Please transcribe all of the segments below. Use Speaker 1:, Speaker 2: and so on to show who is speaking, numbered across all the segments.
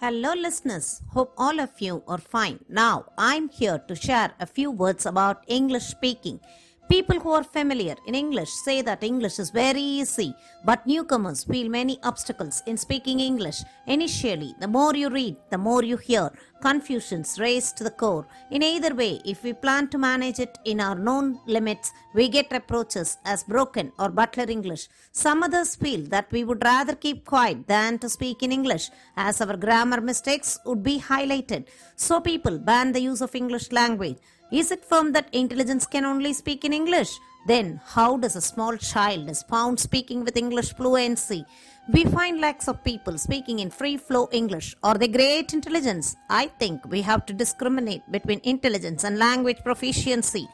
Speaker 1: Hello, listeners. Hope all of you are fine. Now, I'm here to share a few words about English speaking. People who are familiar in English say that English is very easy, but newcomers feel many obstacles in speaking English. Initially, the more you read, the more you hear. Confusions raised to the core. In either way, if we plan to manage it in our known limits, we get reproaches as broken or butler English. Some others feel that we would rather keep quiet than to speak in English, as our grammar mistakes would be highlighted. So people ban the use of English language. Is it firm that intelligence can only speak in English? Then, how does a small child is found speaking with English fluency? We find lakhs of people speaking in free flow English. Are they great intelligence? I think we have to discriminate between intelligence and language proficiency.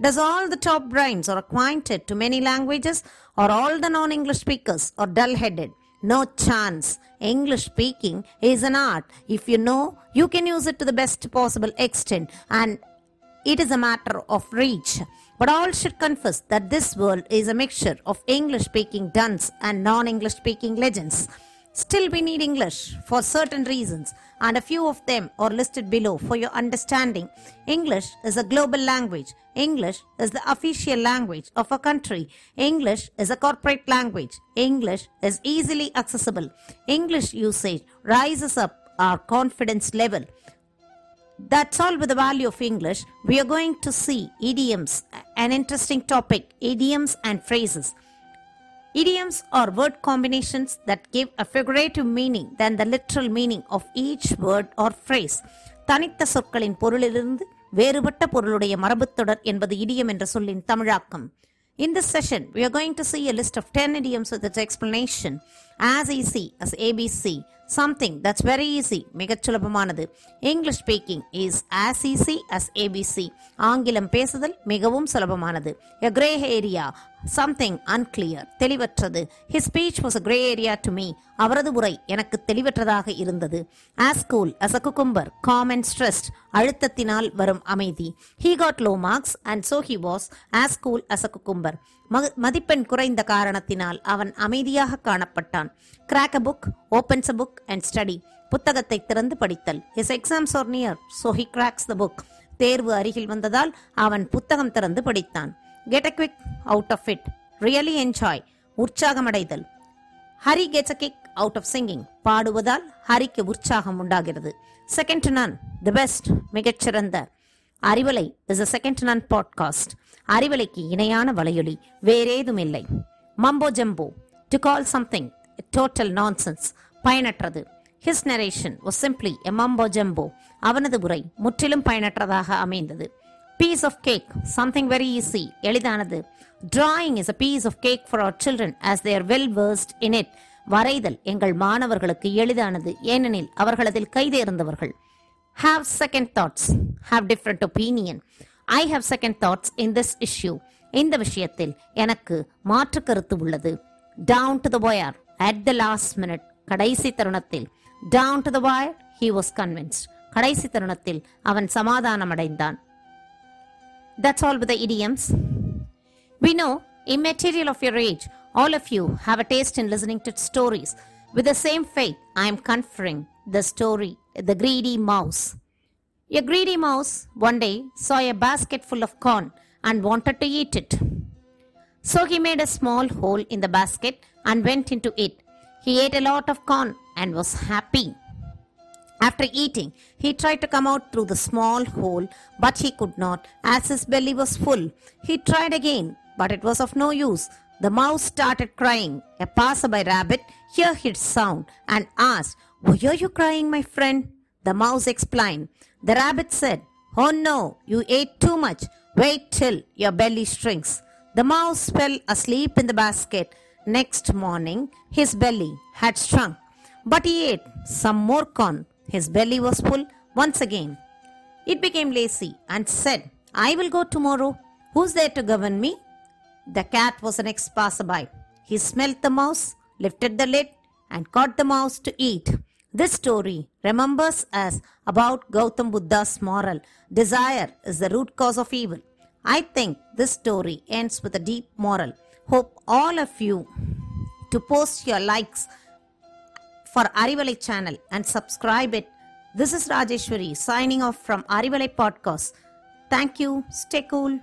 Speaker 1: Does all the top brains are acquainted to many languages, or all the non English speakers are dull headed? No chance. English speaking is an art. If you know, you can use it to the best possible extent, and it is a matter of reach. But all should confess that this world is a mixture of English speaking duns and non English speaking legends. Still, we need English for certain reasons, and a few of them are listed below for your understanding. English is a global language. English is the official language of a country. English is a corporate language. English is easily accessible. English usage rises up our confidence level. That's all with the value of English. We are going to see idioms, an interesting topic idioms and phrases. Idioms are word combinations that give a figurative meaning than the literal meaning of each word or phrase. தனித்த சொற்களின் பொருளிலிருந்து வேறுபட்ட பொருளுடைய மரபுத்தொடர் என்பது இடியம் என்ற சொல்லின் தமிழாக்கம் In this session, we are going to see a list of 10 idioms with its explanation. As easy as ABC, Something that's very easy மிகச் சுலபமானது. English speaking is as easy as ABC ஆங்கிலம் பேசுதல் மிகவும் சுலபமானது. A grey area something unclear தெளிவற்றது. His speech was a grey area to me அவரது உரை எனக்கு தெளிவற்றதாக இருந்தது. As cool as a cucumber common stressed அழுத்தத்தினால் வரும் அமைதி. He got low marks and so he was as cool as a cucumber மதிப்பெண் குறைந்த காரணத்தினால் அவன் அமைதியாக காணப்பட்டான். Crack a book opens a book and study புத்தகத்தை திறந்து படித்தல். Is exams are near so he cracks the book தேர்வு அருகில் வந்ததால் அவன் புத்தகம் திறந்து படித்தான். Get a kick out of it really enjoy உற்சாகமடைதல். Hari gets a kick out of singing பாடுவதால் ஹரிக்கு உற்சாகம் உண்டாகிறது. Second to none the best மிகச்சிறந்த. Arivalai is a second none podcast அறிவலைக்கு இணையான வலையொலி வேறேதும் இல்லை mumbo jumbo to call something total nonsense பயனற்றது. His narration was simply a mumbo jumbo அவனது உரை முற்றிலும் பயனற்றதாக அமைந்தது. Piece of cake something very easy எளிதானது. Drawing is a piece of cake for our children as they're well versed in it வரைதல் எங்கள் மாணவர்களுக்கு எளிதானது ஏனெனில் அவர்களதில் கைதேர்ந்தவர்கள். have second thoughts, have different opinion. I have second thoughts in this issue. இந்த விஷயத்தில் எனக்கு மாற்று கருத்து உள்ளது. Down to the wire, at the last minute, கடைசி தருணத்தில். Down to the wire, he was convinced. கடைசி தருணத்தில் அவன் சமாதானமடைந்தான். That's all with the idioms. We know, immaterial of your age, all of you have a taste in listening to stories. With the same faith, I am conferring the story, the Greedy Mouse. A greedy mouse one day saw a basket full of corn and wanted to eat it. So he made a small hole in the basket and went into it. He ate a lot of corn and was happy. After eating, he tried to come out through the small hole, but he could not, as his belly was full. He tried again, but it was of no use. The mouse started crying. A passerby rabbit heard his sound and asked, Why are you crying, my friend? The mouse explained. The rabbit said, Oh no, you ate too much. Wait till your belly shrinks. The mouse fell asleep in the basket. Next morning, his belly had shrunk. But he ate some more corn. His belly was full once again. It became lazy and said, I will go tomorrow. Who's there to govern me? The cat was an ex passerby. He smelt the mouse, lifted the lid, and caught the mouse to eat. This story remembers us about Gautam Buddha's moral desire is the root cause of evil. I think this story ends with a deep moral. Hope all of you to post your likes for Arivalai channel and subscribe it. This is Rajeshwari signing off from Arivalai podcast. Thank you. Stay cool.